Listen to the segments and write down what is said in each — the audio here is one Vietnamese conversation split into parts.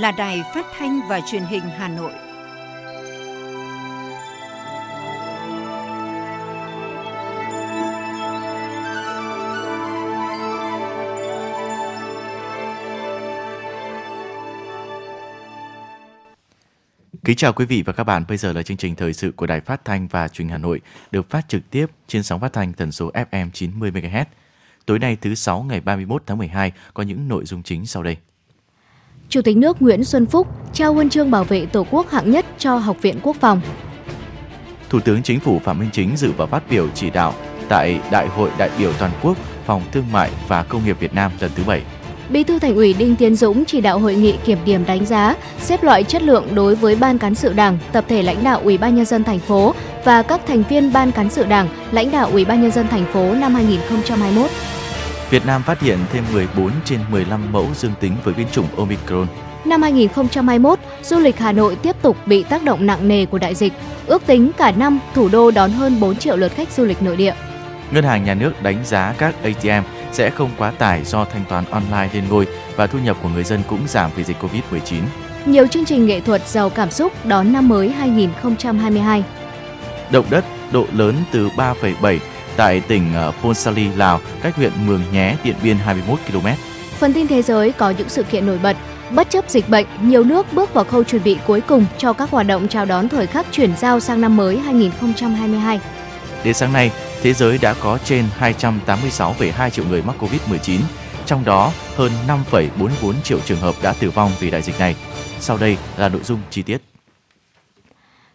là Đài Phát thanh và Truyền hình Hà Nội. Kính chào quý vị và các bạn. Bây giờ là chương trình thời sự của Đài Phát thanh và Truyền hình Hà Nội, được phát trực tiếp trên sóng phát thanh tần số FM 90 MHz. Tối nay thứ sáu ngày 31 tháng 12 có những nội dung chính sau đây. Chủ tịch nước Nguyễn Xuân Phúc trao huân chương bảo vệ Tổ quốc hạng nhất cho Học viện Quốc phòng. Thủ tướng Chính phủ Phạm Minh Chính dự và phát biểu chỉ đạo tại Đại hội đại biểu toàn quốc Phòng Thương mại và Công nghiệp Việt Nam lần thứ 7. Bí thư Thành ủy Đinh Tiến Dũng chỉ đạo hội nghị kiểm điểm đánh giá, xếp loại chất lượng đối với ban cán sự Đảng, tập thể lãnh đạo Ủy ban nhân dân thành phố và các thành viên ban cán sự Đảng, lãnh đạo Ủy ban nhân dân thành phố năm 2021. Việt Nam phát hiện thêm 14 trên 15 mẫu dương tính với biến chủng Omicron. Năm 2021, du lịch Hà Nội tiếp tục bị tác động nặng nề của đại dịch. Ước tính cả năm, thủ đô đón hơn 4 triệu lượt khách du lịch nội địa. Ngân hàng Nhà nước đánh giá các ATM sẽ không quá tải do thanh toán online lên ngôi và thu nhập của người dân cũng giảm vì dịch Covid-19. Nhiều chương trình nghệ thuật giàu cảm xúc đón năm mới 2022. Động đất độ lớn từ 3,7 tại tỉnh ờ, Ponsali, Lào, cách huyện Mường Nhé, Điện Biên 21 km. Phần tin thế giới có những sự kiện nổi bật. Bất chấp dịch bệnh, nhiều nước bước vào khâu chuẩn bị cuối cùng cho các hoạt động chào đón thời khắc chuyển giao sang năm mới 2022. Đến sáng nay, thế giới đã có trên 286,2 triệu người mắc Covid-19, trong đó hơn 5,44 triệu trường hợp đã tử vong vì đại dịch này. Sau đây là nội dung chi tiết.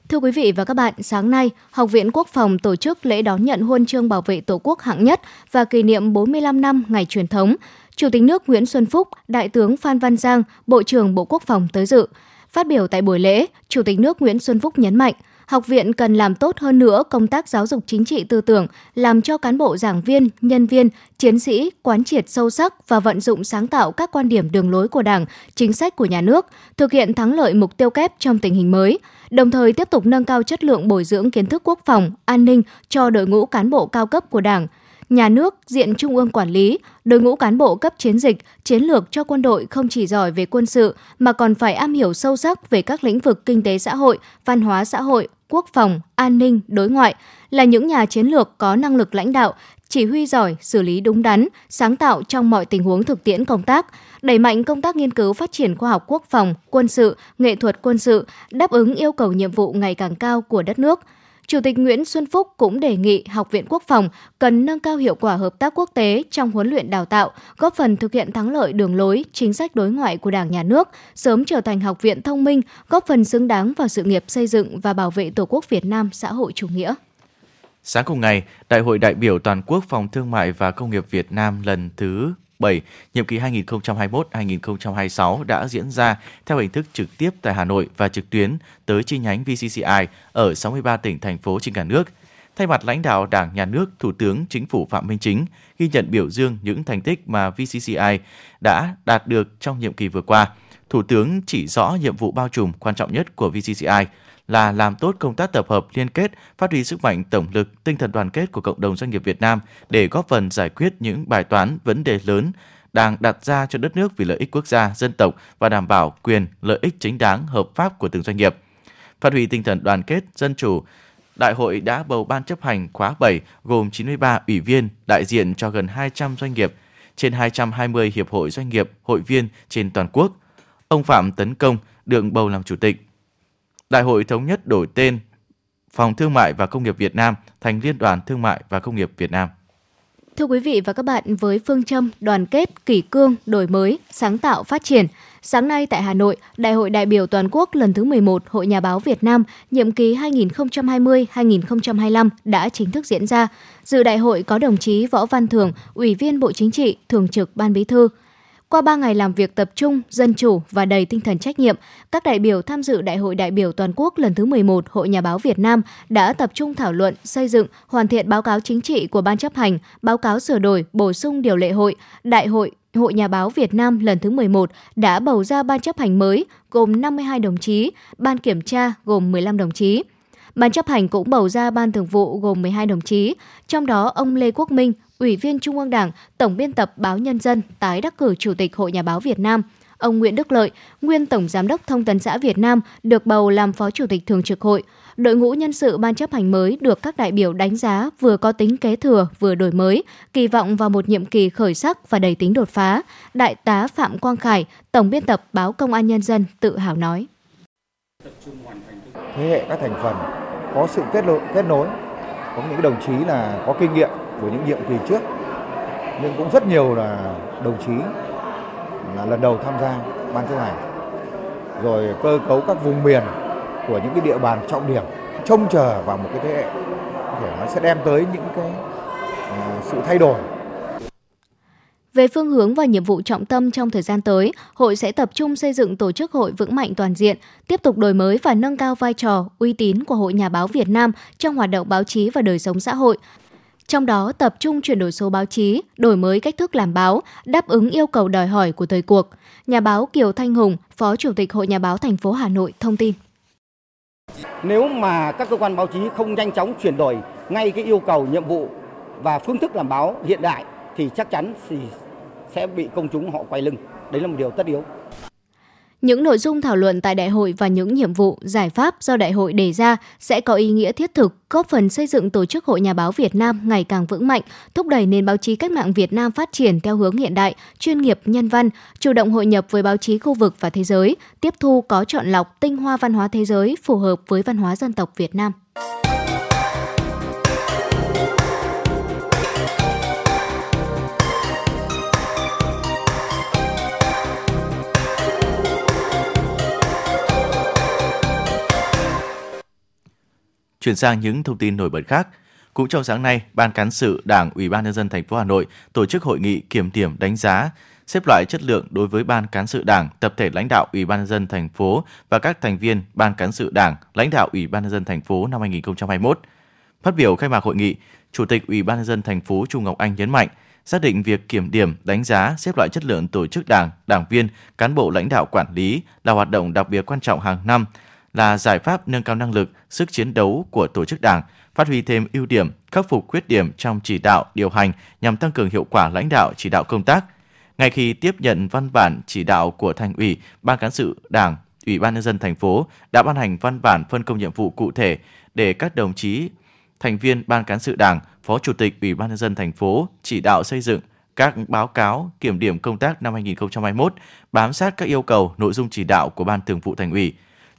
Thưa quý vị và các bạn, sáng nay, Học viện Quốc phòng tổ chức lễ đón nhận huân chương bảo vệ Tổ quốc hạng nhất và kỷ niệm 45 năm ngày truyền thống. Chủ tịch nước Nguyễn Xuân Phúc, Đại tướng Phan Văn Giang, Bộ trưởng Bộ Quốc phòng tới dự. Phát biểu tại buổi lễ, Chủ tịch nước Nguyễn Xuân Phúc nhấn mạnh, học viện cần làm tốt hơn nữa công tác giáo dục chính trị tư tưởng, làm cho cán bộ giảng viên, nhân viên, chiến sĩ quán triệt sâu sắc và vận dụng sáng tạo các quan điểm đường lối của Đảng, chính sách của nhà nước, thực hiện thắng lợi mục tiêu kép trong tình hình mới, đồng thời tiếp tục nâng cao chất lượng bồi dưỡng kiến thức quốc phòng, an ninh cho đội ngũ cán bộ cao cấp của Đảng, nhà nước diện trung ương quản lý, đội ngũ cán bộ cấp chiến dịch, chiến lược cho quân đội không chỉ giỏi về quân sự mà còn phải am hiểu sâu sắc về các lĩnh vực kinh tế xã hội, văn hóa xã hội, quốc phòng, an ninh, đối ngoại, là những nhà chiến lược có năng lực lãnh đạo, chỉ huy giỏi, xử lý đúng đắn, sáng tạo trong mọi tình huống thực tiễn công tác, đẩy mạnh công tác nghiên cứu phát triển khoa học quốc phòng, quân sự, nghệ thuật quân sự, đáp ứng yêu cầu nhiệm vụ ngày càng cao của đất nước – Chủ tịch Nguyễn Xuân Phúc cũng đề nghị Học viện Quốc phòng cần nâng cao hiệu quả hợp tác quốc tế trong huấn luyện đào tạo, góp phần thực hiện thắng lợi đường lối, chính sách đối ngoại của Đảng nhà nước, sớm trở thành học viện thông minh, góp phần xứng đáng vào sự nghiệp xây dựng và bảo vệ Tổ quốc Việt Nam xã hội chủ nghĩa. Sáng cùng ngày, Đại hội đại biểu toàn quốc Phòng Thương mại và Công nghiệp Việt Nam lần thứ 7, nhiệm kỳ 2021-2026 đã diễn ra theo hình thức trực tiếp tại Hà Nội và trực tuyến tới chi nhánh VCCI ở 63 tỉnh, thành phố trên cả nước. Thay mặt lãnh đạo Đảng, Nhà nước, Thủ tướng Chính phủ Phạm Minh Chính ghi nhận biểu dương những thành tích mà VCCI đã đạt được trong nhiệm kỳ vừa qua. Thủ tướng chỉ rõ nhiệm vụ bao trùm quan trọng nhất của VCCI là làm tốt công tác tập hợp liên kết, phát huy sức mạnh tổng lực, tinh thần đoàn kết của cộng đồng doanh nghiệp Việt Nam để góp phần giải quyết những bài toán, vấn đề lớn đang đặt ra cho đất nước vì lợi ích quốc gia, dân tộc và đảm bảo quyền, lợi ích chính đáng, hợp pháp của từng doanh nghiệp. Phát huy tinh thần đoàn kết, dân chủ, Đại hội đã bầu ban chấp hành khóa 7 gồm 93 ủy viên đại diện cho gần 200 doanh nghiệp, trên 220 hiệp hội doanh nghiệp, hội viên trên toàn quốc. Ông Phạm Tấn Công được bầu làm chủ tịch. Đại hội thống nhất đổi tên Phòng Thương mại và Công nghiệp Việt Nam thành Liên đoàn Thương mại và Công nghiệp Việt Nam. Thưa quý vị và các bạn, với phương châm đoàn kết, kỷ cương, đổi mới, sáng tạo, phát triển, sáng nay tại Hà Nội, Đại hội đại biểu toàn quốc lần thứ 11 Hội Nhà báo Việt Nam nhiệm kỳ 2020-2025 đã chính thức diễn ra. Dự đại hội có đồng chí Võ Văn Thường, Ủy viên Bộ Chính trị, Thường trực Ban Bí thư, qua 3 ngày làm việc tập trung, dân chủ và đầy tinh thần trách nhiệm, các đại biểu tham dự Đại hội đại biểu toàn quốc lần thứ 11 Hội Nhà báo Việt Nam đã tập trung thảo luận, xây dựng, hoàn thiện báo cáo chính trị của Ban chấp hành, báo cáo sửa đổi, bổ sung điều lệ hội, Đại hội Hội Nhà báo Việt Nam lần thứ 11 đã bầu ra ban chấp hành mới gồm 52 đồng chí, ban kiểm tra gồm 15 đồng chí. Ban chấp hành cũng bầu ra ban thường vụ gồm 12 đồng chí, trong đó ông Lê Quốc Minh, Ủy viên Trung ương Đảng, Tổng biên tập Báo Nhân dân tái đắc cử Chủ tịch Hội Nhà báo Việt Nam, ông Nguyễn Đức Lợi, nguyên Tổng Giám đốc Thông tấn xã Việt Nam, được bầu làm Phó Chủ tịch Thường trực Hội. Đội ngũ nhân sự ban chấp hành mới được các đại biểu đánh giá vừa có tính kế thừa vừa đổi mới, kỳ vọng vào một nhiệm kỳ khởi sắc và đầy tính đột phá. Đại tá Phạm Quang Khải, Tổng biên tập báo Công an Nhân dân tự hào nói. Thế hệ các thành phần có sự kết, nối, kết nối, có những đồng chí là có kinh nghiệm của những nhiệm kỳ trước, nhưng cũng rất nhiều là đồng chí là lần đầu tham gia ban chấp hành. Rồi cơ cấu các vùng miền của những cái địa bàn trọng điểm trông chờ vào một cái thế hệ để nó sẽ đem tới những cái uh, sự thay đổi. Về phương hướng và nhiệm vụ trọng tâm trong thời gian tới, hội sẽ tập trung xây dựng tổ chức hội vững mạnh toàn diện, tiếp tục đổi mới và nâng cao vai trò, uy tín của Hội Nhà báo Việt Nam trong hoạt động báo chí và đời sống xã hội, trong đó tập trung chuyển đổi số báo chí, đổi mới cách thức làm báo, đáp ứng yêu cầu đòi hỏi của thời cuộc. Nhà báo Kiều Thanh Hùng, Phó Chủ tịch Hội Nhà báo thành phố Hà Nội thông tin. Nếu mà các cơ quan báo chí không nhanh chóng chuyển đổi ngay cái yêu cầu, nhiệm vụ và phương thức làm báo hiện đại thì chắc chắn thì sẽ bị công chúng họ quay lưng. Đấy là một điều tất yếu. Những nội dung thảo luận tại đại hội và những nhiệm vụ, giải pháp do đại hội đề ra sẽ có ý nghĩa thiết thực, góp phần xây dựng tổ chức Hội Nhà báo Việt Nam ngày càng vững mạnh, thúc đẩy nền báo chí cách mạng Việt Nam phát triển theo hướng hiện đại, chuyên nghiệp, nhân văn, chủ động hội nhập với báo chí khu vực và thế giới, tiếp thu có chọn lọc tinh hoa văn hóa thế giới phù hợp với văn hóa dân tộc Việt Nam. Chuyển sang những thông tin nổi bật khác. Cũng trong sáng nay, Ban cán sự Đảng Ủy ban nhân dân thành phố Hà Nội tổ chức hội nghị kiểm điểm đánh giá xếp loại chất lượng đối với Ban cán sự Đảng, tập thể lãnh đạo Ủy ban nhân dân thành phố và các thành viên Ban cán sự Đảng, lãnh đạo Ủy ban nhân dân thành phố năm 2021. Phát biểu khai mạc hội nghị, Chủ tịch Ủy ban nhân dân thành phố Trung Ngọc Anh nhấn mạnh, xác định việc kiểm điểm, đánh giá, xếp loại chất lượng tổ chức đảng, đảng viên, cán bộ lãnh đạo quản lý là hoạt động đặc biệt quan trọng hàng năm, là giải pháp nâng cao năng lực, sức chiến đấu của tổ chức đảng, phát huy thêm ưu điểm, khắc phục khuyết điểm trong chỉ đạo, điều hành nhằm tăng cường hiệu quả lãnh đạo chỉ đạo công tác. Ngay khi tiếp nhận văn bản chỉ đạo của thành ủy, ban cán sự đảng, ủy ban nhân dân thành phố đã ban hành văn bản phân công nhiệm vụ cụ thể để các đồng chí thành viên ban cán sự đảng, phó chủ tịch ủy ban nhân dân thành phố chỉ đạo xây dựng các báo cáo kiểm điểm công tác năm 2021, bám sát các yêu cầu nội dung chỉ đạo của ban thường vụ thành ủy,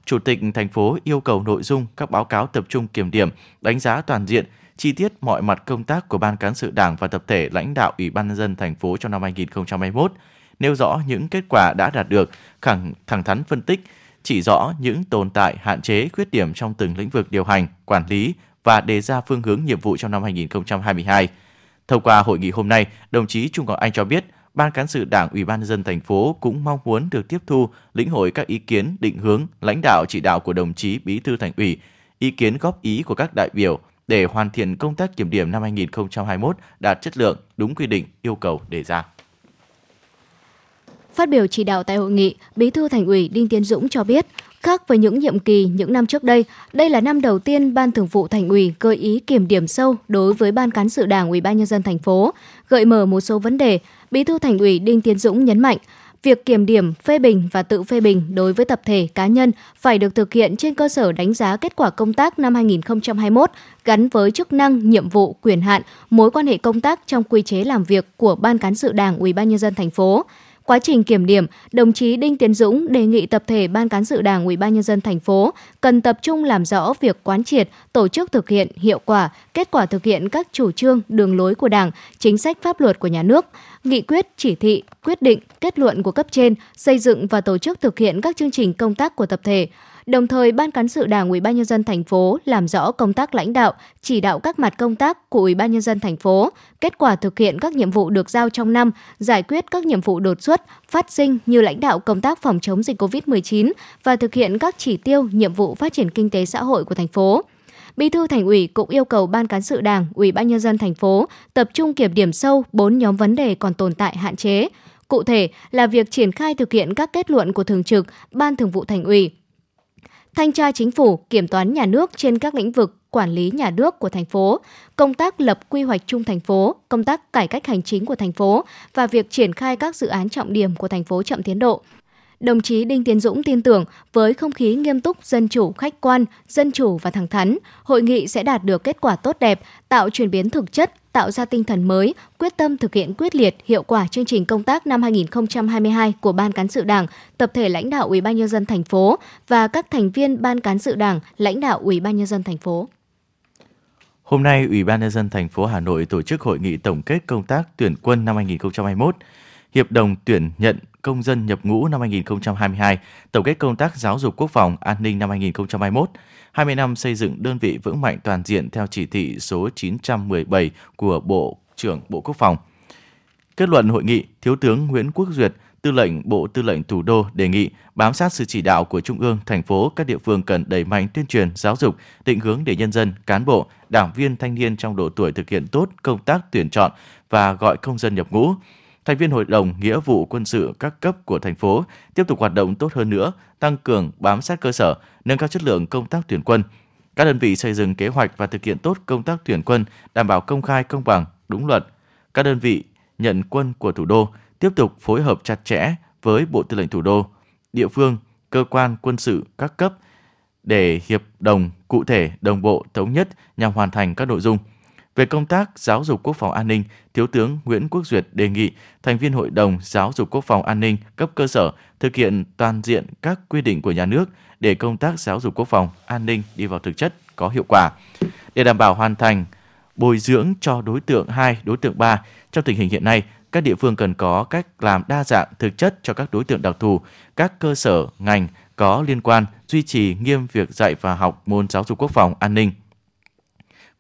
Chủ tịch thành phố yêu cầu nội dung các báo cáo tập trung kiểm điểm, đánh giá toàn diện, chi tiết mọi mặt công tác của ban cán sự Đảng và tập thể lãnh đạo Ủy ban nhân dân thành phố trong năm 2021, nêu rõ những kết quả đã đạt được, khẳng thẳng thắn phân tích, chỉ rõ những tồn tại, hạn chế, khuyết điểm trong từng lĩnh vực điều hành, quản lý và đề ra phương hướng nhiệm vụ trong năm 2022. Thông qua hội nghị hôm nay, đồng chí Trung Ngọc Anh cho biết, Ban cán sự Đảng Ủy ban nhân dân thành phố cũng mong muốn được tiếp thu, lĩnh hội các ý kiến, định hướng, lãnh đạo chỉ đạo của đồng chí Bí thư Thành ủy, ý kiến góp ý của các đại biểu để hoàn thiện công tác kiểm điểm năm 2021 đạt chất lượng, đúng quy định, yêu cầu đề ra. Phát biểu chỉ đạo tại hội nghị, Bí thư Thành ủy Đinh Tiến Dũng cho biết, Khác với những nhiệm kỳ những năm trước đây, đây là năm đầu tiên Ban Thường vụ Thành ủy gợi ý kiểm điểm sâu đối với Ban cán sự Đảng Ủy ban nhân dân thành phố, gợi mở một số vấn đề. Bí thư Thành ủy Đinh Tiến Dũng nhấn mạnh, việc kiểm điểm, phê bình và tự phê bình đối với tập thể cá nhân phải được thực hiện trên cơ sở đánh giá kết quả công tác năm 2021 gắn với chức năng, nhiệm vụ, quyền hạn, mối quan hệ công tác trong quy chế làm việc của Ban cán sự Đảng Ủy ban nhân dân thành phố. Quá trình kiểm điểm, đồng chí Đinh Tiến Dũng đề nghị tập thể Ban cán sự Đảng Ủy ban nhân dân thành phố cần tập trung làm rõ việc quán triệt, tổ chức thực hiện hiệu quả kết quả thực hiện các chủ trương, đường lối của Đảng, chính sách pháp luật của nhà nước, nghị quyết, chỉ thị, quyết định, kết luận của cấp trên, xây dựng và tổ chức thực hiện các chương trình công tác của tập thể. Đồng thời, Ban cán sự Đảng Ủy ban nhân dân thành phố làm rõ công tác lãnh đạo, chỉ đạo các mặt công tác của Ủy ban nhân dân thành phố, kết quả thực hiện các nhiệm vụ được giao trong năm, giải quyết các nhiệm vụ đột xuất, phát sinh như lãnh đạo công tác phòng chống dịch COVID-19 và thực hiện các chỉ tiêu, nhiệm vụ phát triển kinh tế xã hội của thành phố. Bí thư Thành ủy cũng yêu cầu Ban cán sự Đảng, Ủy ban nhân dân thành phố tập trung kiểm điểm sâu bốn nhóm vấn đề còn tồn tại hạn chế. Cụ thể là việc triển khai thực hiện các kết luận của Thường trực Ban Thường vụ Thành ủy, thanh tra chính phủ, kiểm toán nhà nước trên các lĩnh vực quản lý nhà nước của thành phố, công tác lập quy hoạch chung thành phố, công tác cải cách hành chính của thành phố và việc triển khai các dự án trọng điểm của thành phố chậm tiến độ. Đồng chí Đinh Tiến Dũng tin tưởng với không khí nghiêm túc, dân chủ, khách quan, dân chủ và thẳng thắn, hội nghị sẽ đạt được kết quả tốt đẹp, tạo chuyển biến thực chất, tạo ra tinh thần mới, quyết tâm thực hiện quyết liệt, hiệu quả chương trình công tác năm 2022 của Ban cán sự Đảng, tập thể lãnh đạo Ủy ban nhân dân thành phố và các thành viên Ban cán sự Đảng, lãnh đạo Ủy ban nhân dân thành phố. Hôm nay, Ủy ban nhân dân thành phố Hà Nội tổ chức hội nghị tổng kết công tác tuyển quân năm 2021, hiệp đồng tuyển nhận công dân nhập ngũ năm 2022, tổng kết công tác giáo dục quốc phòng an ninh năm 2021, 20 năm xây dựng đơn vị vững mạnh toàn diện theo chỉ thị số 917 của Bộ trưởng Bộ Quốc phòng. Kết luận hội nghị, Thiếu tướng Nguyễn Quốc Duyệt, Tư lệnh Bộ Tư lệnh Thủ đô đề nghị bám sát sự chỉ đạo của Trung ương, thành phố, các địa phương cần đẩy mạnh tuyên truyền, giáo dục, định hướng để nhân dân, cán bộ, đảng viên thanh niên trong độ tuổi thực hiện tốt công tác tuyển chọn và gọi công dân nhập ngũ. Thành viên Hội đồng Nghĩa vụ quân sự các cấp của thành phố tiếp tục hoạt động tốt hơn nữa, tăng cường bám sát cơ sở, nâng cao chất lượng công tác tuyển quân. Các đơn vị xây dựng kế hoạch và thực hiện tốt công tác tuyển quân, đảm bảo công khai, công bằng, đúng luật. Các đơn vị nhận quân của thủ đô tiếp tục phối hợp chặt chẽ với Bộ Tư lệnh Thủ đô, địa phương, cơ quan quân sự các cấp để hiệp đồng cụ thể, đồng bộ, thống nhất nhằm hoàn thành các nội dung. Về công tác giáo dục quốc phòng an ninh, Thiếu tướng Nguyễn Quốc Duyệt đề nghị thành viên Hội đồng Giáo dục Quốc phòng an ninh cấp cơ sở thực hiện toàn diện các quy định của nhà nước để công tác giáo dục quốc phòng an ninh đi vào thực chất có hiệu quả. Để đảm bảo hoàn thành bồi dưỡng cho đối tượng 2, đối tượng 3 trong tình hình hiện nay, các địa phương cần có cách làm đa dạng thực chất cho các đối tượng đặc thù, các cơ sở, ngành có liên quan duy trì nghiêm việc dạy và học môn giáo dục quốc phòng an ninh.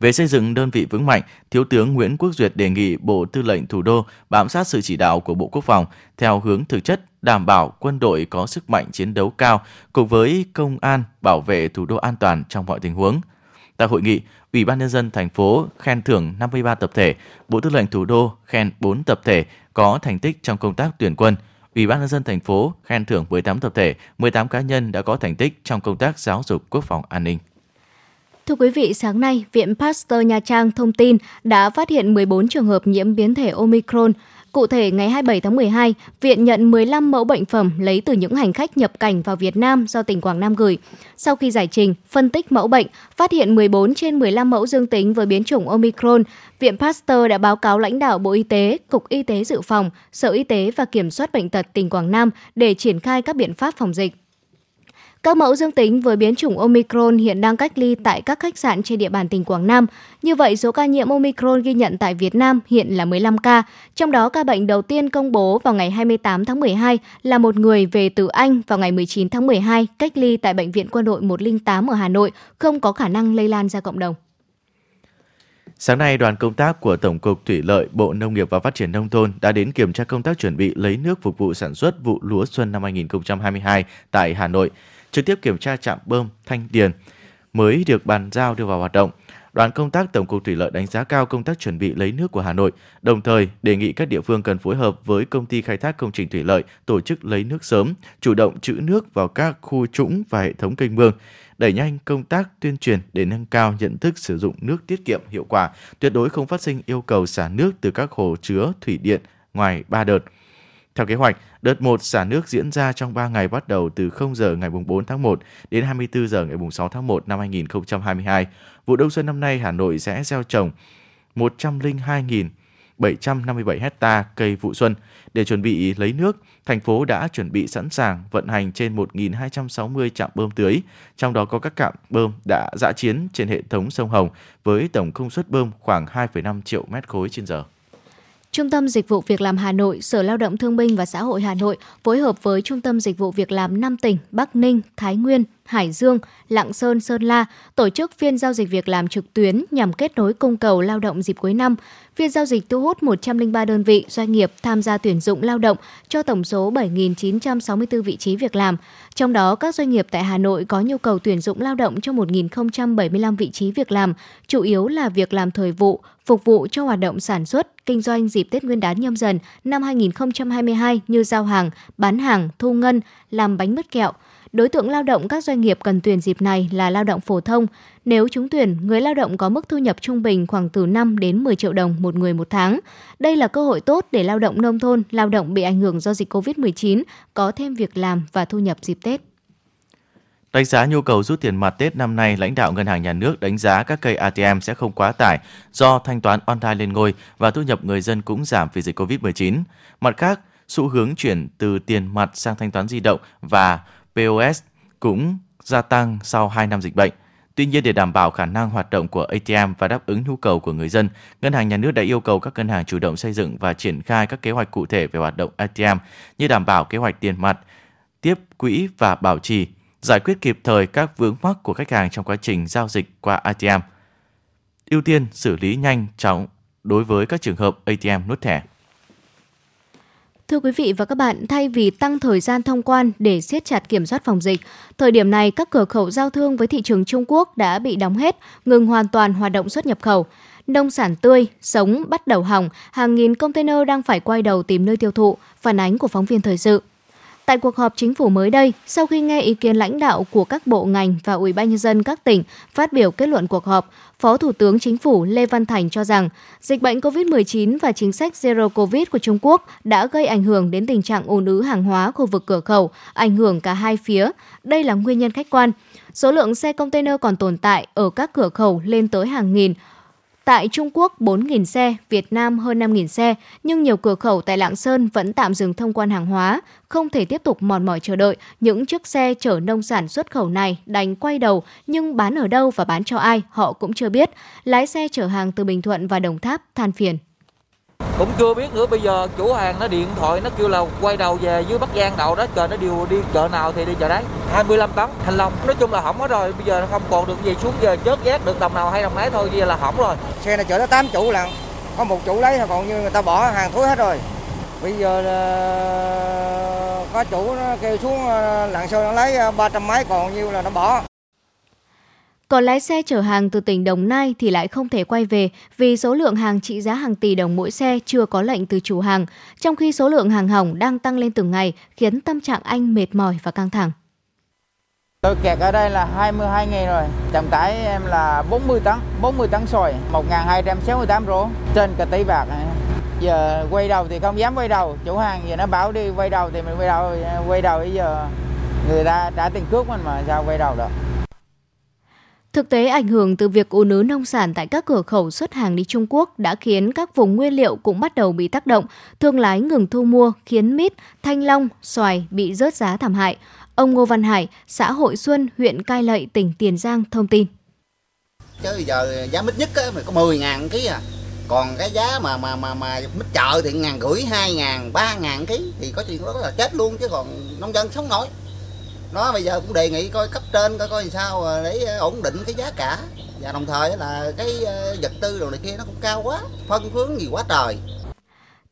Về xây dựng đơn vị vững mạnh, Thiếu tướng Nguyễn Quốc Duyệt đề nghị Bộ Tư lệnh Thủ đô bám sát sự chỉ đạo của Bộ Quốc phòng theo hướng thực chất, đảm bảo quân đội có sức mạnh chiến đấu cao cùng với công an bảo vệ thủ đô an toàn trong mọi tình huống. Tại hội nghị, Ủy ban nhân dân thành phố khen thưởng 53 tập thể, Bộ Tư lệnh Thủ đô khen 4 tập thể có thành tích trong công tác tuyển quân. Ủy ban nhân dân thành phố khen thưởng 18 tập thể, 18 cá nhân đã có thành tích trong công tác giáo dục quốc phòng an ninh. Thưa quý vị, sáng nay, Viện Pasteur Nha Trang thông tin đã phát hiện 14 trường hợp nhiễm biến thể Omicron. Cụ thể, ngày 27 tháng 12, Viện nhận 15 mẫu bệnh phẩm lấy từ những hành khách nhập cảnh vào Việt Nam do tỉnh Quảng Nam gửi. Sau khi giải trình, phân tích mẫu bệnh, phát hiện 14 trên 15 mẫu dương tính với biến chủng Omicron, Viện Pasteur đã báo cáo lãnh đạo Bộ Y tế, Cục Y tế Dự phòng, Sở Y tế và Kiểm soát Bệnh tật tỉnh Quảng Nam để triển khai các biện pháp phòng dịch. Các mẫu dương tính với biến chủng Omicron hiện đang cách ly tại các khách sạn trên địa bàn tỉnh Quảng Nam. Như vậy, số ca nhiễm Omicron ghi nhận tại Việt Nam hiện là 15 ca, trong đó ca bệnh đầu tiên công bố vào ngày 28 tháng 12 là một người về từ Anh vào ngày 19 tháng 12 cách ly tại Bệnh viện Quân đội 108 ở Hà Nội, không có khả năng lây lan ra cộng đồng. Sáng nay, đoàn công tác của Tổng cục Thủy lợi, Bộ Nông nghiệp và Phát triển Nông thôn đã đến kiểm tra công tác chuẩn bị lấy nước phục vụ sản xuất vụ lúa xuân năm 2022 tại Hà Nội trực tiếp kiểm tra trạm bơm Thanh Điền mới được bàn giao đưa vào hoạt động. Đoàn công tác Tổng cục Thủy lợi đánh giá cao công tác chuẩn bị lấy nước của Hà Nội, đồng thời đề nghị các địa phương cần phối hợp với công ty khai thác công trình thủy lợi tổ chức lấy nước sớm, chủ động trữ nước vào các khu trũng và hệ thống kênh mương, đẩy nhanh công tác tuyên truyền để nâng cao nhận thức sử dụng nước tiết kiệm hiệu quả, tuyệt đối không phát sinh yêu cầu xả nước từ các hồ chứa thủy điện ngoài 3 đợt. Theo kế hoạch, đợt 1 xả nước diễn ra trong 3 ngày bắt đầu từ 0 giờ ngày 4 tháng 1 đến 24 giờ ngày 6 tháng 1 năm 2022. Vụ đông xuân năm nay Hà Nội sẽ gieo trồng 102.757 hecta cây vụ xuân. Để chuẩn bị lấy nước, thành phố đã chuẩn bị sẵn sàng vận hành trên 1.260 trạm bơm tưới, trong đó có các trạm bơm đã dã chiến trên hệ thống sông Hồng với tổng công suất bơm khoảng 2,5 triệu mét khối trên giờ. Trung tâm Dịch vụ Việc làm Hà Nội, Sở Lao động Thương binh và Xã hội Hà Nội phối hợp với Trung tâm Dịch vụ Việc làm 5 tỉnh Bắc Ninh, Thái Nguyên, Hải Dương, Lạng Sơn, Sơn La tổ chức phiên giao dịch việc làm trực tuyến nhằm kết nối cung cầu lao động dịp cuối năm. Phiên giao dịch thu hút 103 đơn vị doanh nghiệp tham gia tuyển dụng lao động cho tổng số 7.964 vị trí việc làm. Trong đó, các doanh nghiệp tại Hà Nội có nhu cầu tuyển dụng lao động cho 1.075 vị trí việc làm, chủ yếu là việc làm thời vụ, phục vụ cho hoạt động sản xuất, kinh doanh dịp Tết Nguyên đán nhâm dần năm 2022 như giao hàng, bán hàng, thu ngân, làm bánh mứt kẹo. Đối tượng lao động các doanh nghiệp cần tuyển dịp này là lao động phổ thông. Nếu trúng tuyển, người lao động có mức thu nhập trung bình khoảng từ 5 đến 10 triệu đồng một người một tháng. Đây là cơ hội tốt để lao động nông thôn, lao động bị ảnh hưởng do dịch COVID-19 có thêm việc làm và thu nhập dịp Tết. Đánh giá nhu cầu rút tiền mặt Tết năm nay, lãnh đạo Ngân hàng Nhà nước đánh giá các cây ATM sẽ không quá tải do thanh toán online lên ngôi và thu nhập người dân cũng giảm vì dịch COVID-19. Mặt khác, xu hướng chuyển từ tiền mặt sang thanh toán di động và POS cũng gia tăng sau 2 năm dịch bệnh. Tuy nhiên để đảm bảo khả năng hoạt động của ATM và đáp ứng nhu cầu của người dân, Ngân hàng Nhà nước đã yêu cầu các ngân hàng chủ động xây dựng và triển khai các kế hoạch cụ thể về hoạt động ATM như đảm bảo kế hoạch tiền mặt, tiếp quỹ và bảo trì, giải quyết kịp thời các vướng mắc của khách hàng trong quá trình giao dịch qua ATM. Ưu tiên xử lý nhanh chóng đối với các trường hợp ATM nút thẻ. Thưa quý vị và các bạn, thay vì tăng thời gian thông quan để siết chặt kiểm soát phòng dịch, thời điểm này các cửa khẩu giao thương với thị trường Trung Quốc đã bị đóng hết, ngừng hoàn toàn hoạt động xuất nhập khẩu. Nông sản tươi, sống bắt đầu hỏng, hàng nghìn container đang phải quay đầu tìm nơi tiêu thụ, phản ánh của phóng viên thời sự. Tại cuộc họp chính phủ mới đây, sau khi nghe ý kiến lãnh đạo của các bộ ngành và Ủy ban nhân dân các tỉnh phát biểu kết luận cuộc họp, Phó Thủ tướng Chính phủ Lê Văn Thành cho rằng dịch bệnh COVID-19 và chính sách Zero Covid của Trung Quốc đã gây ảnh hưởng đến tình trạng ùn ứ hàng hóa khu vực cửa khẩu, ảnh hưởng cả hai phía. Đây là nguyên nhân khách quan. Số lượng xe container còn tồn tại ở các cửa khẩu lên tới hàng nghìn, Tại Trung Quốc 4.000 xe, Việt Nam hơn 5.000 xe, nhưng nhiều cửa khẩu tại Lạng Sơn vẫn tạm dừng thông quan hàng hóa, không thể tiếp tục mòn mỏi chờ đợi. Những chiếc xe chở nông sản xuất khẩu này đành quay đầu, nhưng bán ở đâu và bán cho ai họ cũng chưa biết. Lái xe chở hàng từ Bình Thuận và Đồng Tháp than phiền cũng chưa biết nữa bây giờ chủ hàng nó điện thoại nó kêu là quay đầu về dưới bắc giang đậu đó chờ nó điều đi chợ nào thì đi chợ đấy. 25 tấn thanh long. Nói chung là hỏng hết rồi bây giờ nó không còn được gì xuống giờ chớt giác được đồng nào hay đồng nấy thôi giờ là hỏng rồi. Xe này chở tới 8 chủ lần có một chủ lấy còn như người ta bỏ hàng thối hết rồi. Bây giờ là có chủ nó kêu xuống ờ, lần sau nó lấy ờ, ba trăm mấy còn nhiêu là nó bỏ còn lái xe chở hàng từ tỉnh Đồng Nai thì lại không thể quay về vì số lượng hàng trị giá hàng tỷ đồng mỗi xe chưa có lệnh từ chủ hàng, trong khi số lượng hàng hỏng đang tăng lên từng ngày khiến tâm trạng anh mệt mỏi và căng thẳng. Tôi kẹt ở đây là 22 ngày rồi, trọng tải em là 40 tấn, 40 tấn sồi, 1.268 rổ trên cả tỷ bạc. Giờ quay đầu thì không dám quay đầu, chủ hàng giờ nó bảo đi quay đầu thì mình quay đầu, quay đầu bây giờ người ta đã tiền cước mình mà sao quay đầu được. Thực tế ảnh hưởng từ việc ùn ứ nông sản tại các cửa khẩu xuất hàng đi Trung Quốc đã khiến các vùng nguyên liệu cũng bắt đầu bị tác động, thương lái ngừng thu mua khiến mít, thanh long, xoài bị rớt giá thảm hại. Ông Ngô Văn Hải, xã Hội Xuân, huyện Cai Lậy, tỉnh Tiền Giang thông tin. Chứ giờ giá mít nhất á, có 10 ngàn ký à. Còn cái giá mà mà mà mà mít chợ thì ngàn rưỡi, hai ngàn, ba ngàn ký thì có chuyện đó là chết luôn chứ còn nông dân sống nổi nó bây giờ cũng đề nghị coi cấp trên coi coi làm sao để ổn định cái giá cả và đồng thời là cái ờ, vật tư đồ này kia nó cũng cao quá phân phướng gì quá trời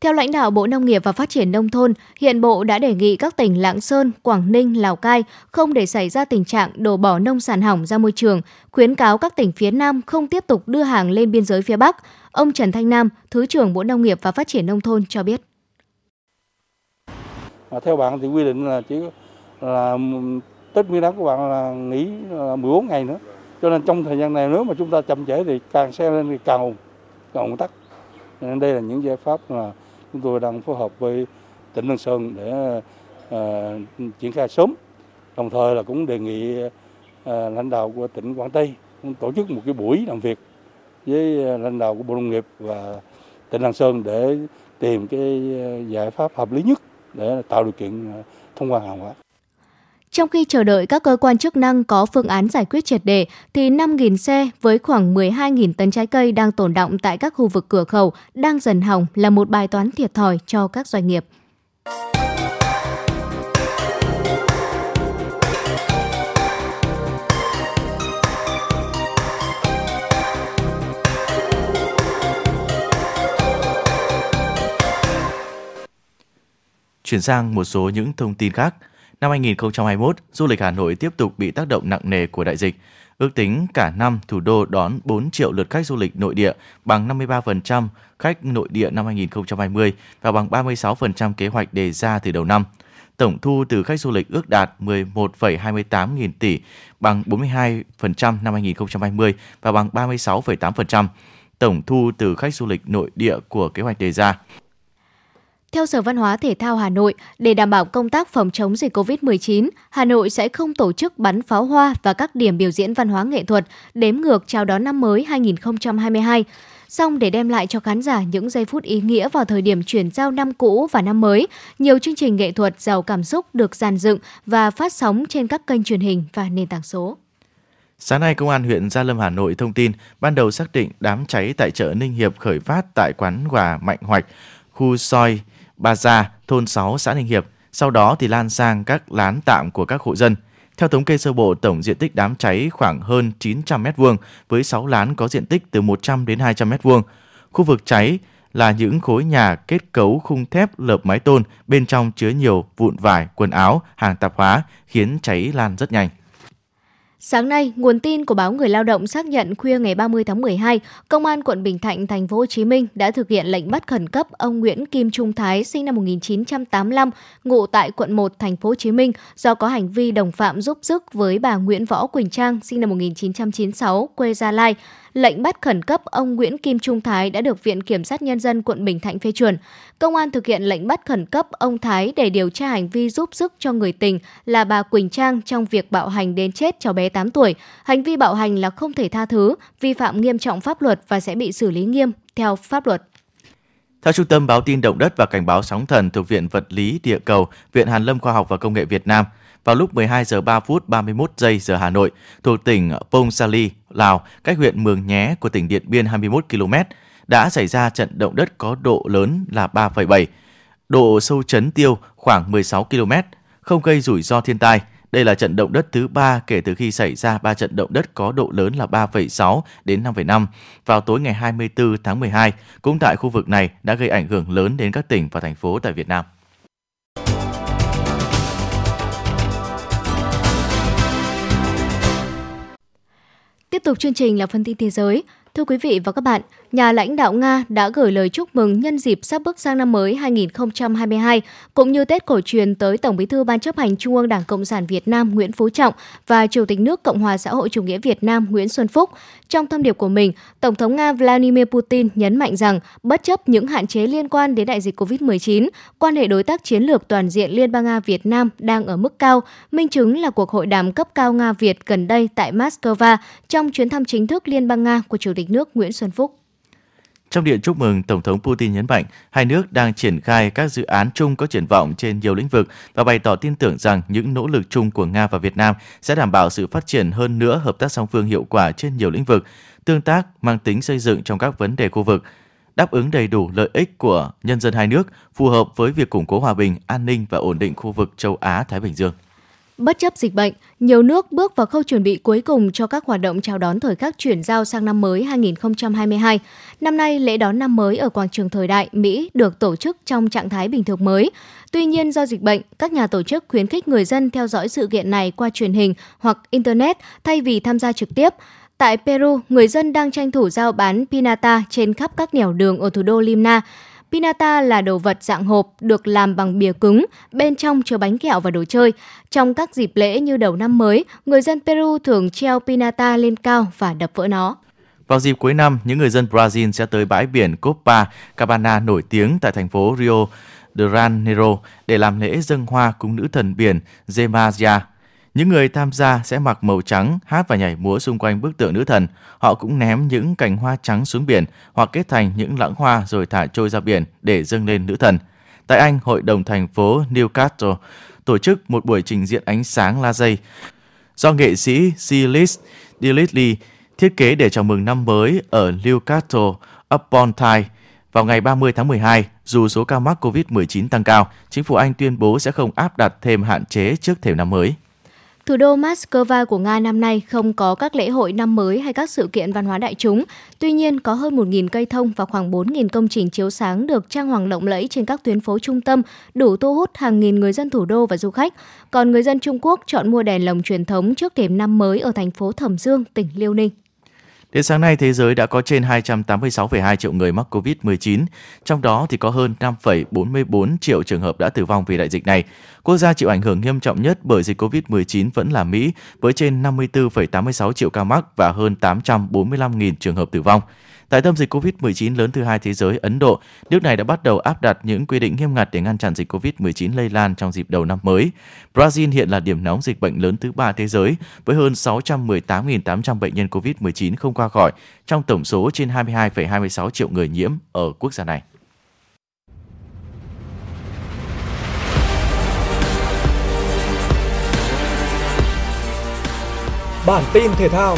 theo lãnh đạo Bộ Nông nghiệp và Phát triển Nông thôn, hiện Bộ đã đề nghị các tỉnh Lạng Sơn, Quảng Ninh, Lào Cai không để xảy ra tình trạng đổ bỏ nông sản hỏng ra môi trường, khuyến cáo các tỉnh phía Nam không tiếp tục đưa hàng lên biên giới phía Bắc. Ông Trần Thanh Nam, Thứ trưởng Bộ Nông nghiệp và Phát triển Nông thôn cho biết. À, theo bạn thì quy định là chỉ là Tết Nguyên đán của bạn là nghỉ là 14 ngày nữa. Cho nên trong thời gian này nếu mà chúng ta chậm trễ thì càng xe lên thì càng ủng, càng ủng tắc. Nên đây là những giải pháp mà chúng tôi đang phối hợp với tỉnh Lạng Sơn để uh, triển khai sớm. Đồng thời là cũng đề nghị uh, lãnh đạo của tỉnh Quảng Tây cũng tổ chức một cái buổi làm việc với ờ, lãnh đạo của Bộ Nông nghiệp và tỉnh Lạng Sơn để tìm cái giải pháp hợp lý nhất để tạo điều kiện thông quan hàng hóa. Trong khi chờ đợi các cơ quan chức năng có phương án giải quyết triệt đề, thì 5.000 xe với khoảng 12.000 tấn trái cây đang tồn động tại các khu vực cửa khẩu đang dần hỏng là một bài toán thiệt thòi cho các doanh nghiệp. Chuyển sang một số những thông tin khác. Năm 2021, du lịch Hà Nội tiếp tục bị tác động nặng nề của đại dịch. Ước tính cả năm thủ đô đón 4 triệu lượt khách du lịch nội địa, bằng 53% khách nội địa năm 2020 và bằng 36% kế hoạch đề ra từ đầu năm. tổng thu từ khách du lịch ước đạt 11,28 nghìn tỷ, bằng 42% năm 2020 và bằng 36,8% tổng thu từ khách du lịch nội địa của kế hoạch đề ra. Theo Sở Văn hóa Thể thao Hà Nội, để đảm bảo công tác phòng chống dịch COVID-19, Hà Nội sẽ không tổ chức bắn pháo hoa và các điểm biểu diễn văn hóa nghệ thuật đếm ngược chào đón năm mới 2022. Song để đem lại cho khán giả những giây phút ý nghĩa vào thời điểm chuyển giao năm cũ và năm mới, nhiều chương trình nghệ thuật giàu cảm xúc được dàn dựng và phát sóng trên các kênh truyền hình và nền tảng số. Sáng nay, Công an huyện Gia Lâm, Hà Nội thông tin ban đầu xác định đám cháy tại chợ Ninh Hiệp khởi phát tại quán quà Mạnh Hoạch, khu soi Ba Gia, thôn 6, xã Ninh Hiệp. Sau đó thì lan sang các lán tạm của các hộ dân. Theo thống kê sơ bộ, tổng diện tích đám cháy khoảng hơn 900 m2 với 6 lán có diện tích từ 100 đến 200 m2. Khu vực cháy là những khối nhà kết cấu khung thép lợp mái tôn, bên trong chứa nhiều vụn vải, quần áo, hàng tạp hóa, khiến cháy lan rất nhanh. Sáng nay, nguồn tin của báo Người Lao động xác nhận khuya ngày 30 tháng 12, Công an quận Bình Thạnh, thành phố Hồ Chí Minh đã thực hiện lệnh bắt khẩn cấp ông Nguyễn Kim Trung Thái sinh năm 1985, ngụ tại quận 1, thành phố Hồ Chí Minh do có hành vi đồng phạm giúp sức với bà Nguyễn Võ Quỳnh Trang sinh năm 1996, quê Gia Lai lệnh bắt khẩn cấp ông Nguyễn Kim Trung Thái đã được Viện Kiểm sát Nhân dân quận Bình Thạnh phê chuẩn. Công an thực hiện lệnh bắt khẩn cấp ông Thái để điều tra hành vi giúp sức cho người tình là bà Quỳnh Trang trong việc bạo hành đến chết cháu bé 18 tuổi. Hành vi bạo hành là không thể tha thứ, vi phạm nghiêm trọng pháp luật và sẽ bị xử lý nghiêm theo pháp luật. Theo Trung tâm Báo tin Động đất và Cảnh báo sóng thần thuộc Viện Vật lý Địa cầu, Viện Hàn lâm Khoa học và Công nghệ Việt Nam, vào lúc 12 giờ 3 phút 31 giây giờ Hà Nội, thuộc tỉnh Pong Sali, Lào, cách huyện Mường Nhé của tỉnh Điện Biên 21 km, đã xảy ra trận động đất có độ lớn là 3,7, độ sâu chấn tiêu khoảng 16 km, không gây rủi ro thiên tai. Đây là trận động đất thứ ba kể từ khi xảy ra ba trận động đất có độ lớn là 3,6 đến 5,5 vào tối ngày 24 tháng 12, cũng tại khu vực này đã gây ảnh hưởng lớn đến các tỉnh và thành phố tại Việt Nam. Tiếp tục chương trình là phân tin thế giới. Thưa quý vị và các bạn, nhà lãnh đạo Nga đã gửi lời chúc mừng nhân dịp sắp bước sang năm mới 2022, cũng như Tết cổ truyền tới Tổng bí thư Ban chấp hành Trung ương Đảng Cộng sản Việt Nam Nguyễn Phú Trọng và Chủ tịch nước Cộng hòa xã hội chủ nghĩa Việt Nam Nguyễn Xuân Phúc. Trong thông điệp của mình, Tổng thống Nga Vladimir Putin nhấn mạnh rằng bất chấp những hạn chế liên quan đến đại dịch COVID-19, quan hệ đối tác chiến lược toàn diện Liên bang Nga Việt Nam đang ở mức cao, minh chứng là cuộc hội đàm cấp cao Nga Việt gần đây tại Moscow trong chuyến thăm chính thức Liên bang Nga của Chủ tịch nước Nguyễn Xuân Phúc. Trong điện chúc mừng, Tổng thống Putin nhấn mạnh hai nước đang triển khai các dự án chung có triển vọng trên nhiều lĩnh vực và bày tỏ tin tưởng rằng những nỗ lực chung của Nga và Việt Nam sẽ đảm bảo sự phát triển hơn nữa hợp tác song phương hiệu quả trên nhiều lĩnh vực, tương tác mang tính xây dựng trong các vấn đề khu vực, đáp ứng đầy đủ lợi ích của nhân dân hai nước, phù hợp với việc củng cố hòa bình, an ninh và ổn định khu vực châu Á-Thái Bình Dương. Bất chấp dịch bệnh, nhiều nước bước vào khâu chuẩn bị cuối cùng cho các hoạt động chào đón thời khắc chuyển giao sang năm mới 2022. Năm nay, lễ đón năm mới ở quảng trường thời đại Mỹ được tổ chức trong trạng thái bình thường mới. Tuy nhiên, do dịch bệnh, các nhà tổ chức khuyến khích người dân theo dõi sự kiện này qua truyền hình hoặc Internet thay vì tham gia trực tiếp. Tại Peru, người dân đang tranh thủ giao bán pinata trên khắp các nẻo đường ở thủ đô Lima. Pinata là đồ vật dạng hộp được làm bằng bìa cứng, bên trong chứa bánh kẹo và đồ chơi. Trong các dịp lễ như đầu năm mới, người dân Peru thường treo pinata lên cao và đập vỡ nó. Vào dịp cuối năm, những người dân Brazil sẽ tới bãi biển Copa Cabana nổi tiếng tại thành phố Rio de Janeiro để làm lễ dâng hoa cúng nữ thần biển Gemayia những người tham gia sẽ mặc màu trắng, hát và nhảy múa xung quanh bức tượng nữ thần. Họ cũng ném những cành hoa trắng xuống biển hoặc kết thành những lãng hoa rồi thả trôi ra biển để dâng lên nữ thần. Tại Anh, Hội đồng thành phố Newcastle tổ chức một buổi trình diễn ánh sáng laser do nghệ sĩ Silas Dillitley thiết kế để chào mừng năm mới ở Newcastle upon Tyne. Vào ngày 30 tháng 12, dù số ca mắc COVID-19 tăng cao, chính phủ Anh tuyên bố sẽ không áp đặt thêm hạn chế trước thềm năm mới. Thủ đô Moscow của Nga năm nay không có các lễ hội năm mới hay các sự kiện văn hóa đại chúng. Tuy nhiên, có hơn 1.000 cây thông và khoảng 4.000 công trình chiếu sáng được trang hoàng lộng lẫy trên các tuyến phố trung tâm, đủ thu hút hàng nghìn người dân thủ đô và du khách. Còn người dân Trung Quốc chọn mua đèn lồng truyền thống trước thềm năm mới ở thành phố Thẩm Dương, tỉnh Liêu Ninh. Đến sáng nay, thế giới đã có trên 286,2 triệu người mắc COVID-19, trong đó thì có hơn 5,44 triệu trường hợp đã tử vong vì đại dịch này. Quốc gia chịu ảnh hưởng nghiêm trọng nhất bởi dịch COVID-19 vẫn là Mỹ với trên 54,86 triệu ca mắc và hơn 845.000 trường hợp tử vong. Tại tâm dịch COVID-19 lớn thứ hai thế giới, Ấn Độ, nước này đã bắt đầu áp đặt những quy định nghiêm ngặt để ngăn chặn dịch COVID-19 lây lan trong dịp đầu năm mới. Brazil hiện là điểm nóng dịch bệnh lớn thứ ba thế giới với hơn 618.800 bệnh nhân COVID-19 không qua khỏi trong tổng số trên 22,26 triệu người nhiễm ở quốc gia này. Bản tin thể thao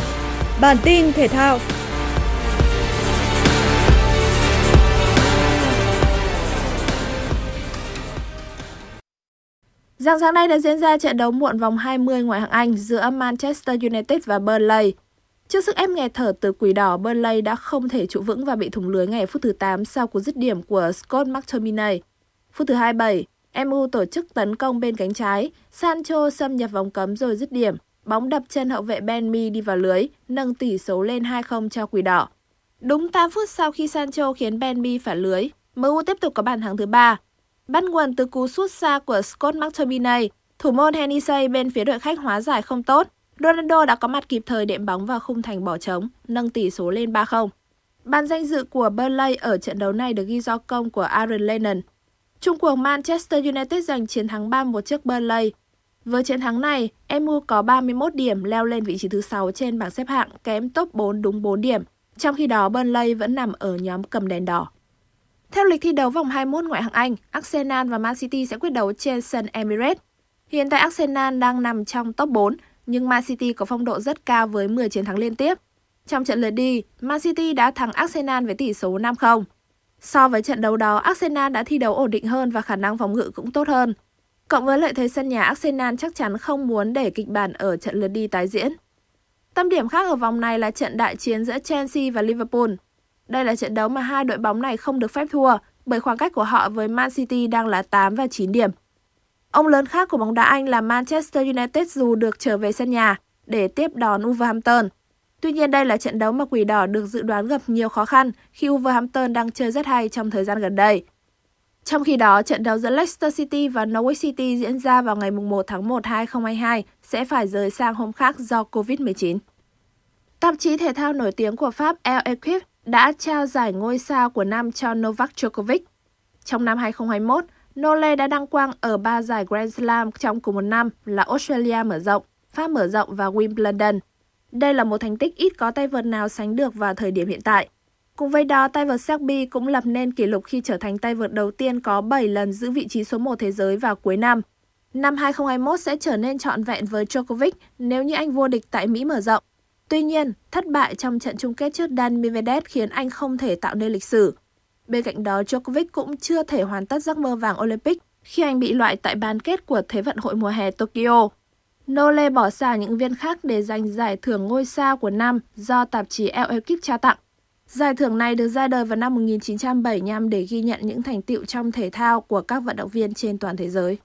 Bản tin thể thao Dạng sáng nay đã diễn ra trận đấu muộn vòng 20 ngoại hạng Anh giữa Manchester United và Burnley. Trước sức ép nghẹt thở từ quỷ đỏ, Burnley đã không thể trụ vững và bị thủng lưới ngay phút thứ 8 sau cú dứt điểm của Scott McTominay. Phút thứ 27, MU tổ chức tấn công bên cánh trái, Sancho xâm nhập vòng cấm rồi dứt điểm. Bóng đập chân hậu vệ Benmi đi vào lưới, nâng tỷ số lên 2-0 cho quỷ đỏ. Đúng 8 phút sau khi Sancho khiến Benmi phản lưới, MU tiếp tục có bàn thắng thứ ba. Bắt nguồn từ cú sút xa của Scott McTominay, thủ môn Hennessy bên phía đội khách hóa giải không tốt. Ronaldo đã có mặt kịp thời đệm bóng vào khung thành bỏ trống, nâng tỷ số lên 3-0. Bàn danh dự của Burnley ở trận đấu này được ghi do công của Aaron Lennon. Trung cuộc Manchester United giành chiến thắng 3-1 trước Burnley. Với chiến thắng này, MU có 31 điểm leo lên vị trí thứ 6 trên bảng xếp hạng, kém top 4 đúng 4 điểm. Trong khi đó, Burnley vẫn nằm ở nhóm cầm đèn đỏ. Theo lịch thi đấu vòng 21 ngoại hạng Anh, Arsenal và Man City sẽ quyết đấu trên sân Emirates. Hiện tại Arsenal đang nằm trong top 4, nhưng Man City có phong độ rất cao với 10 chiến thắng liên tiếp. Trong trận lượt đi, Man City đã thắng Arsenal với tỷ số 5-0. So với trận đấu đó, Arsenal đã thi đấu ổn định hơn và khả năng phòng ngự cũng tốt hơn. Cộng với lợi thế sân nhà, Arsenal chắc chắn không muốn để kịch bản ở trận lượt đi tái diễn. Tâm điểm khác ở vòng này là trận đại chiến giữa Chelsea và Liverpool. Đây là trận đấu mà hai đội bóng này không được phép thua, bởi khoảng cách của họ với Man City đang là 8 và 9 điểm. Ông lớn khác của bóng đá Anh là Manchester United dù được trở về sân nhà để tiếp đón Wolverhampton. Tuy nhiên đây là trận đấu mà Quỷ Đỏ được dự đoán gặp nhiều khó khăn khi Wolverhampton đang chơi rất hay trong thời gian gần đây. Trong khi đó, trận đấu giữa Leicester City và Norwich City diễn ra vào ngày 1 tháng 1 2022 sẽ phải rời sang hôm khác do Covid-19. Tạp chí thể thao nổi tiếng của Pháp El Equipe đã trao giải ngôi sao của năm cho Novak Djokovic. Trong năm 2021, Nole đã đăng quang ở ba giải Grand Slam trong cùng một năm là Australia mở rộng, Pháp mở rộng và Wimbledon. Đây là một thành tích ít có tay vợt nào sánh được vào thời điểm hiện tại. Cùng với đó, tay vợt Serbia cũng lập nên kỷ lục khi trở thành tay vợt đầu tiên có 7 lần giữ vị trí số 1 thế giới vào cuối năm. Năm 2021 sẽ trở nên trọn vẹn với Djokovic nếu như anh vô địch tại Mỹ mở rộng. Tuy nhiên, thất bại trong trận chung kết trước Dan Medvedev khiến anh không thể tạo nên lịch sử. Bên cạnh đó, Djokovic cũng chưa thể hoàn tất giấc mơ vàng Olympic khi anh bị loại tại bán kết của Thế vận hội mùa hè Tokyo. Nole bỏ xa những viên khác để giành giải thưởng ngôi sao của năm do tạp chí Elle Equipe trao tặng. Giải thưởng này được ra đời vào năm 1975 để ghi nhận những thành tựu trong thể thao của các vận động viên trên toàn thế giới.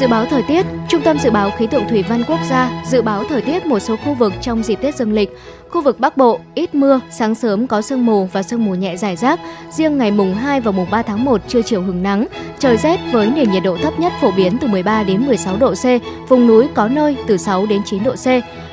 Dự báo thời tiết, Trung tâm Dự báo Khí tượng Thủy văn Quốc gia dự báo thời tiết một số khu vực trong dịp Tết dương lịch. Khu vực Bắc Bộ, ít mưa, sáng sớm có sương mù và sương mù nhẹ rải rác. Riêng ngày mùng 2 và mùng 3 tháng 1 trưa chiều hứng nắng. Trời rét với nền nhiệt độ thấp nhất phổ biến từ 13 đến 16 độ C, vùng núi có nơi từ 6 đến 9 độ C.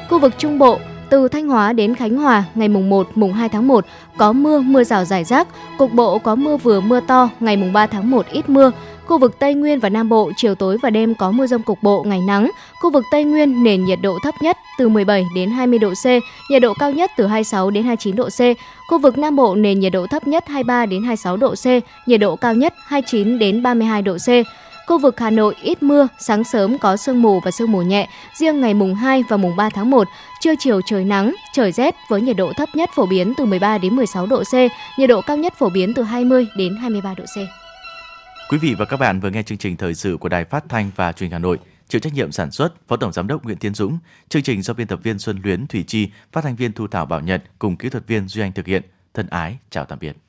Khu vực Trung Bộ, từ Thanh Hóa đến Khánh Hòa, ngày mùng 1, mùng 2 tháng 1 có mưa, mưa rào rải rác, cục bộ có mưa vừa mưa to, ngày mùng 3 tháng 1 ít mưa. Khu vực Tây Nguyên và Nam Bộ chiều tối và đêm có mưa rông cục bộ, ngày nắng. Khu vực Tây Nguyên nền nhiệt độ thấp nhất từ 17 đến 20 độ C, nhiệt độ cao nhất từ 26 đến 29 độ C. Khu vực Nam Bộ nền nhiệt độ thấp nhất 23 đến 26 độ C, nhiệt độ cao nhất 29 đến 32 độ C. Khu vực Hà Nội ít mưa, sáng sớm có sương mù và sương mù nhẹ, riêng ngày mùng 2 và mùng 3 tháng 1, trưa chiều trời nắng, trời rét với nhiệt độ thấp nhất phổ biến từ 13 đến 16 độ C, nhiệt độ cao nhất phổ biến từ 20 đến 23 độ C. Quý vị và các bạn vừa nghe chương trình thời sự của Đài Phát thanh và Truyền hình Hà Nội. Chịu trách nhiệm sản xuất Phó Tổng giám đốc Nguyễn Tiến Dũng, chương trình do biên tập viên Xuân Luyến, Thủy Chi, phát thanh viên Thu Thảo Bảo Nhật cùng kỹ thuật viên Duy Anh thực hiện. Thân ái chào tạm biệt.